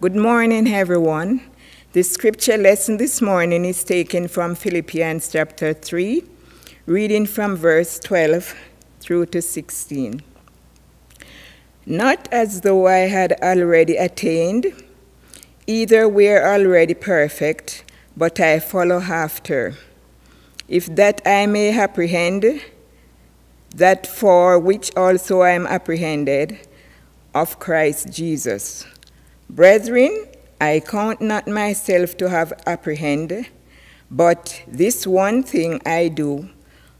Good morning, everyone. The scripture lesson this morning is taken from Philippians chapter 3, reading from verse 12 through to 16. Not as though I had already attained, either we're already perfect, but I follow after, if that I may apprehend that for which also I am apprehended of Christ Jesus. Brethren, I count not myself to have apprehended, but this one thing I do,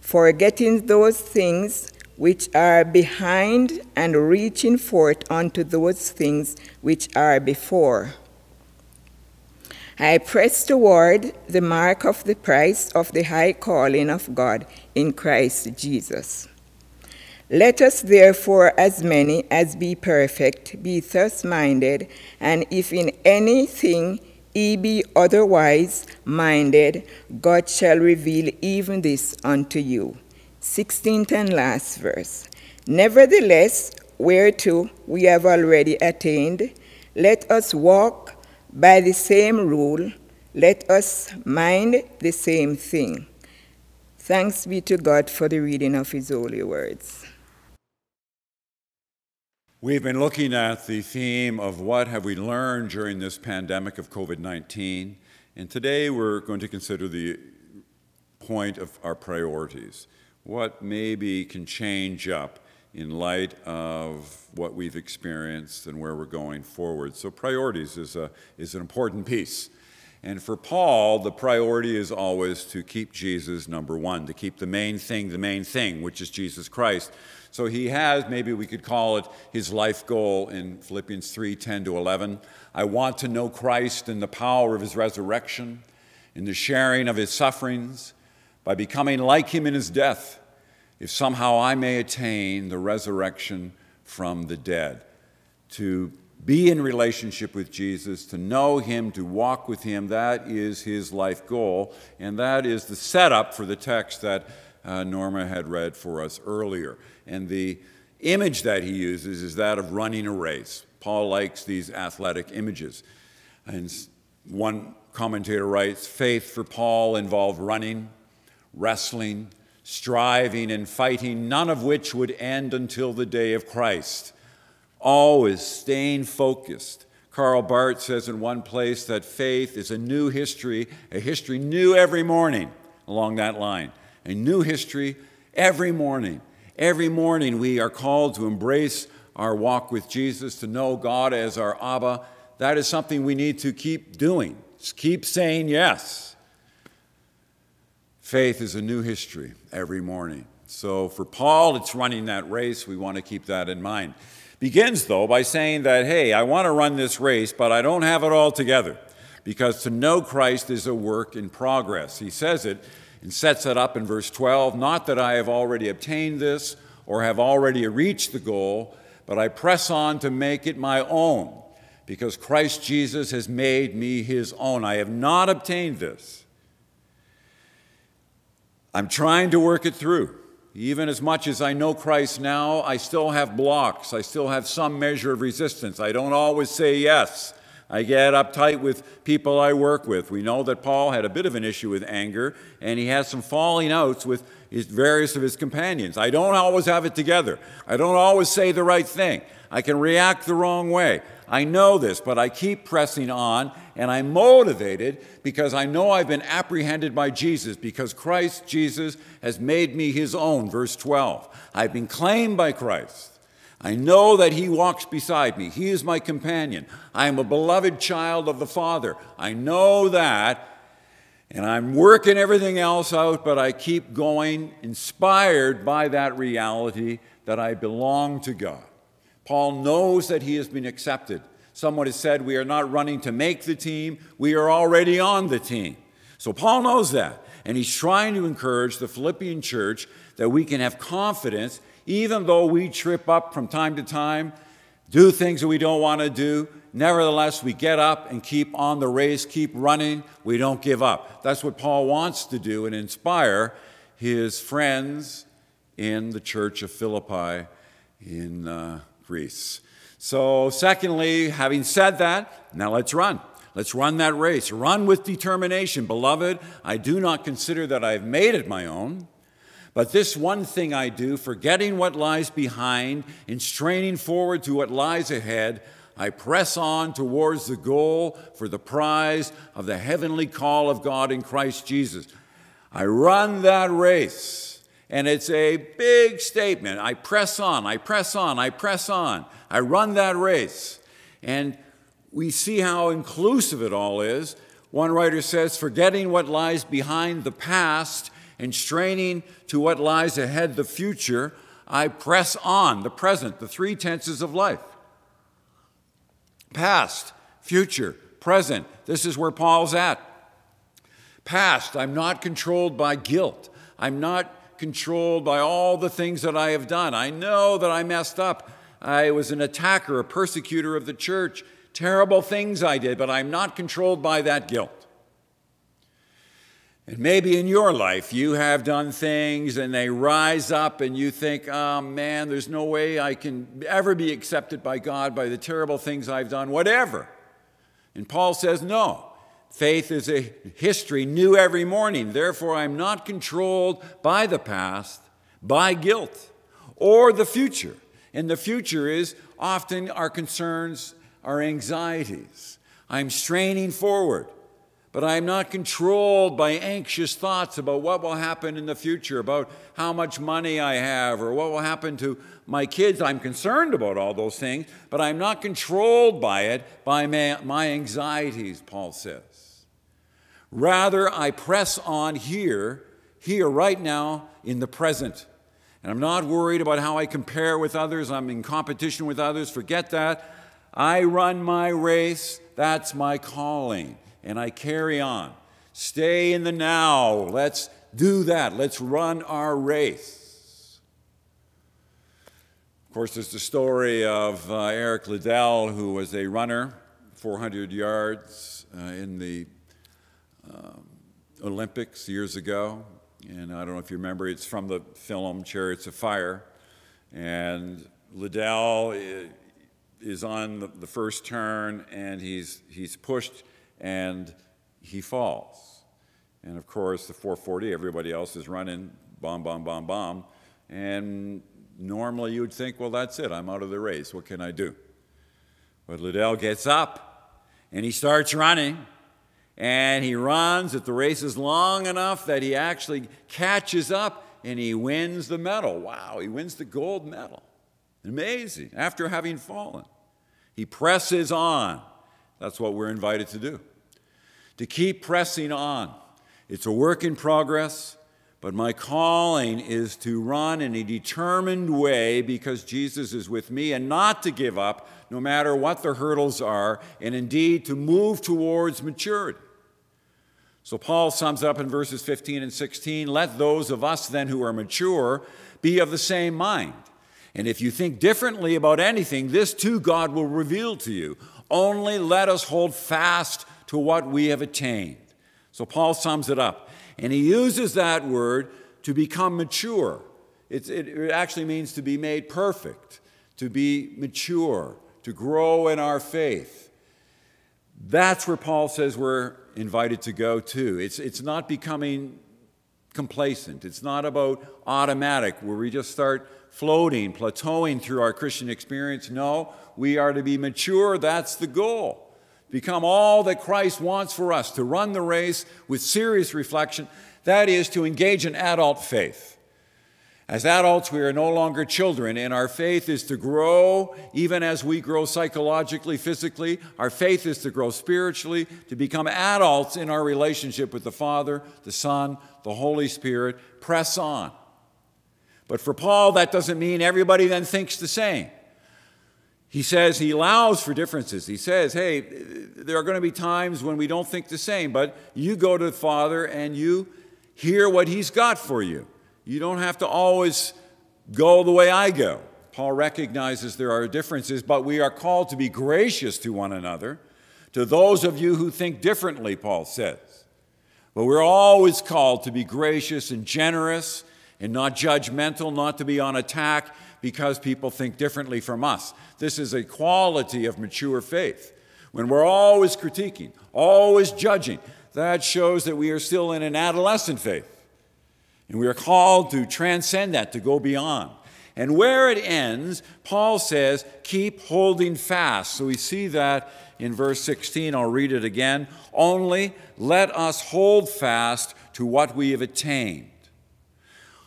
forgetting those things which are behind and reaching forth unto those things which are before. I press toward the mark of the price of the high calling of God in Christ Jesus. Let us therefore, as many as be perfect, be thus minded, and if in anything ye be otherwise minded, God shall reveal even this unto you. 16th and last verse. Nevertheless, whereto we have already attained, let us walk by the same rule, let us mind the same thing. Thanks be to God for the reading of his holy words. We've been looking at the theme of what have we learned during this pandemic of COVID 19, and today we're going to consider the point of our priorities. What maybe can change up in light of what we've experienced and where we're going forward. So, priorities is, a, is an important piece. And for Paul, the priority is always to keep Jesus number one, to keep the main thing the main thing, which is Jesus Christ. So he has, maybe we could call it his life goal in Philippians 3 10 to 11. I want to know Christ in the power of his resurrection, in the sharing of his sufferings, by becoming like him in his death, if somehow I may attain the resurrection from the dead. To be in relationship with Jesus, to know him, to walk with him, that is his life goal. And that is the setup for the text that uh, Norma had read for us earlier. And the image that he uses is that of running a race. Paul likes these athletic images. And one commentator writes faith for Paul involved running, wrestling, striving, and fighting, none of which would end until the day of Christ. Always staying focused. Karl Barth says in one place that faith is a new history, a history new every morning along that line. A new history every morning. Every morning we are called to embrace our walk with Jesus, to know God as our Abba. That is something we need to keep doing. Just keep saying yes. Faith is a new history every morning. So for Paul, it's running that race. We want to keep that in mind. Begins, though, by saying that, hey, I want to run this race, but I don't have it all together because to know Christ is a work in progress. He says it and sets it up in verse 12 Not that I have already obtained this or have already reached the goal, but I press on to make it my own, because Christ Jesus has made me his own. I have not obtained this. I'm trying to work it through. Even as much as I know Christ now, I still have blocks. I still have some measure of resistance. I don't always say yes. I get uptight with people I work with. We know that Paul had a bit of an issue with anger, and he has some falling outs with his, various of his companions. I don't always have it together. I don't always say the right thing. I can react the wrong way. I know this, but I keep pressing on, and I'm motivated because I know I've been apprehended by Jesus, because Christ Jesus has made me his own. Verse 12. I've been claimed by Christ. I know that He walks beside me. He is my companion. I am a beloved child of the Father. I know that. And I'm working everything else out, but I keep going, inspired by that reality that I belong to God. Paul knows that he has been accepted. Someone has said, We are not running to make the team, we are already on the team. So Paul knows that. And he's trying to encourage the Philippian church that we can have confidence even though we trip up from time to time, do things that we don't want to do, nevertheless, we get up and keep on the race, keep running. We don't give up. That's what Paul wants to do and inspire his friends in the church of Philippi in uh, Greece. So, secondly, having said that, now let's run. Let's run that race. Run with determination. Beloved, I do not consider that I've made it my own. But this one thing I do, forgetting what lies behind and straining forward to what lies ahead, I press on towards the goal for the prize of the heavenly call of God in Christ Jesus. I run that race. And it's a big statement. I press on, I press on, I press on. I run that race. And we see how inclusive it all is. One writer says, forgetting what lies behind the past and straining to what lies ahead, the future, I press on, the present, the three tenses of life. Past, future, present. This is where Paul's at. Past, I'm not controlled by guilt. I'm not controlled by all the things that I have done. I know that I messed up. I was an attacker, a persecutor of the church. Terrible things I did, but I'm not controlled by that guilt. And maybe in your life you have done things and they rise up and you think, oh man, there's no way I can ever be accepted by God by the terrible things I've done, whatever. And Paul says, no. Faith is a history new every morning. Therefore, I'm not controlled by the past, by guilt, or the future. And the future is often our concerns, our anxieties. I'm straining forward but I am not controlled by anxious thoughts about what will happen in the future, about how much money I have, or what will happen to my kids. I'm concerned about all those things, but I'm not controlled by it, by my, anxieties, Paul says. Rather, I press on here, here, right now, in the present. And I'm not worried about how I compare with others. I'm in competition with others. Forget that. I run my race. That's my calling and I carry on. Stay in the now. Let's do that. Let's run our race. Of course, there's the story of uh, Eric Liddell, who was a runner, 400 yards uh, in the um, Olympics years ago. And I don't know if you remember, it's from the film Chariots of Fire. And Liddell is on the first turn and he's, he's pushed and he falls. And of course, the 440, everybody else is running bomb, bomb, bomb, bomb. And normally you would think, well, that's it, I'm out of the race. What can I do? But Liddell gets up and he starts running. And he runs at the race is long enough that he actually catches up and he wins the medal. Wow, he wins the gold medal. Amazing. After having fallen, he presses on. That's what we're invited to do. To keep pressing on. It's a work in progress, but my calling is to run in a determined way because Jesus is with me and not to give up no matter what the hurdles are, and indeed to move towards maturity. So Paul sums up in verses 15 and 16 let those of us then who are mature be of the same mind. And if you think differently about anything, this too God will reveal to you. Only let us hold fast to what we have attained. So Paul sums it up. And he uses that word to become mature. It, it, actually means to be made perfect, to be mature, to grow in our faith. That's where Paul says we're invited to go to. It's, it's not becoming complacent, it's not about automatic, where we just start floating, plateauing through our Christian experience. No, we are to be mature. That's the goal. Become all that Christ wants for us, to run the race with serious reflection. That is to engage in adult faith. As adults, we are no longer children, and our faith is to grow even as we grow psychologically, physically. Our faith is to grow spiritually, to become adults in our relationship with the Father, the Son, the Holy Spirit. Press on. But for Paul, that doesn't mean everybody then thinks the same. He says he allows for differences. He says, hey, there are going to be times when we don't think the same, but you go to the Father and you hear what He's got for you. You don't have to always go the way I go. Paul recognizes there are differences, but we are called to be gracious to one another, to those of you who think differently, Paul says. But we're always called to be gracious and generous and not judgmental, not to be on attack, because people think differently from us. This is a quality of mature faith. When we're always critiquing, always judging, that shows that we are still in an adolescent faith. And we are called to transcend that, to go beyond. And where it ends, Paul says, keep holding fast. So we see that in verse 16. I'll read it again. Only let us hold fast to what we have attained.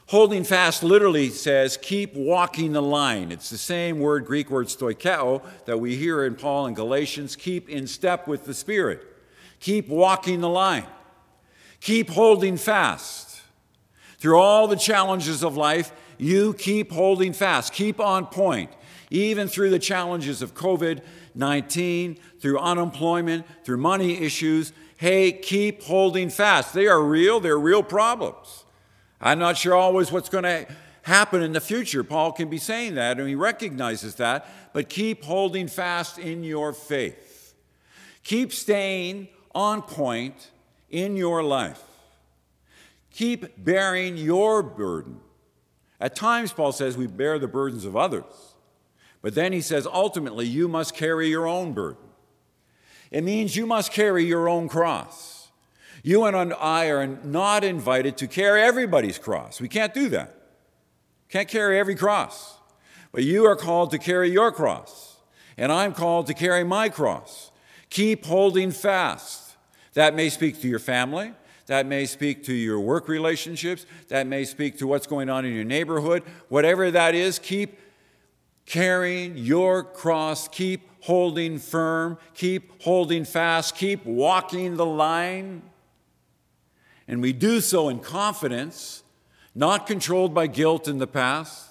Holding fast literally says keep walking the line. It's the same word, Greek word stoikeo, that we hear in Paul in Galatians. Keep in step with the Spirit. Keep walking the line. Keep holding fast. Through all the challenges of life, you keep holding fast. Keep on point. Even through the challenges of COVID 19, through unemployment, through money issues, hey, keep holding fast. They are real, they're real problems. I'm not sure always what's going to happen in the future. Paul can be saying that, and he recognizes that, but keep holding fast in your faith. Keep staying on point in your life. Keep bearing your burden. At times, Paul says, we bear the burdens of others. But then he says, ultimately, you must carry your own burden. It means you must carry your own cross. You and I are not invited to carry everybody's cross. We can't do that. Can't carry every cross. But you are called to carry your cross, and I'm called to carry my cross. Keep holding fast. That may speak to your family. That may speak to your work relationships. That may speak to what's going on in your neighborhood. Whatever that is, keep carrying your cross. Keep holding firm. Keep holding fast. Keep walking the line. And we do so in confidence, not controlled by guilt in the past,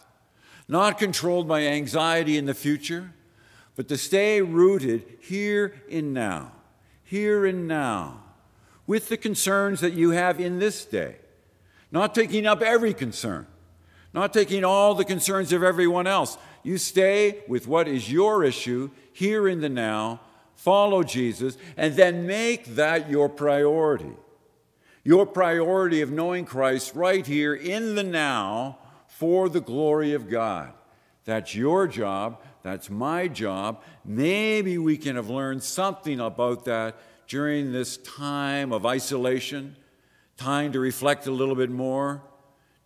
not controlled by anxiety in the future, but to stay rooted here and now, here and now, with the concerns that you have in this day, not taking up every concern, not taking all the concerns of everyone else. You stay with what is your issue here in the now, follow Jesus, and then make that your priority your priority of knowing Christ right here in the now for the glory of God. That's your job. That's my job. Maybe we can have learned something about that during this time of isolation, time to reflect a little bit more,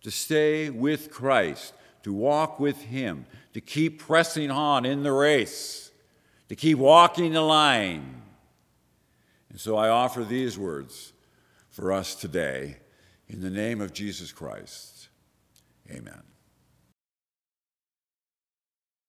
to stay with Christ, to walk with Him, to keep pressing on in the race, to keep walking the line. And so I offer these words for us today. In the name of Jesus Christ, amen.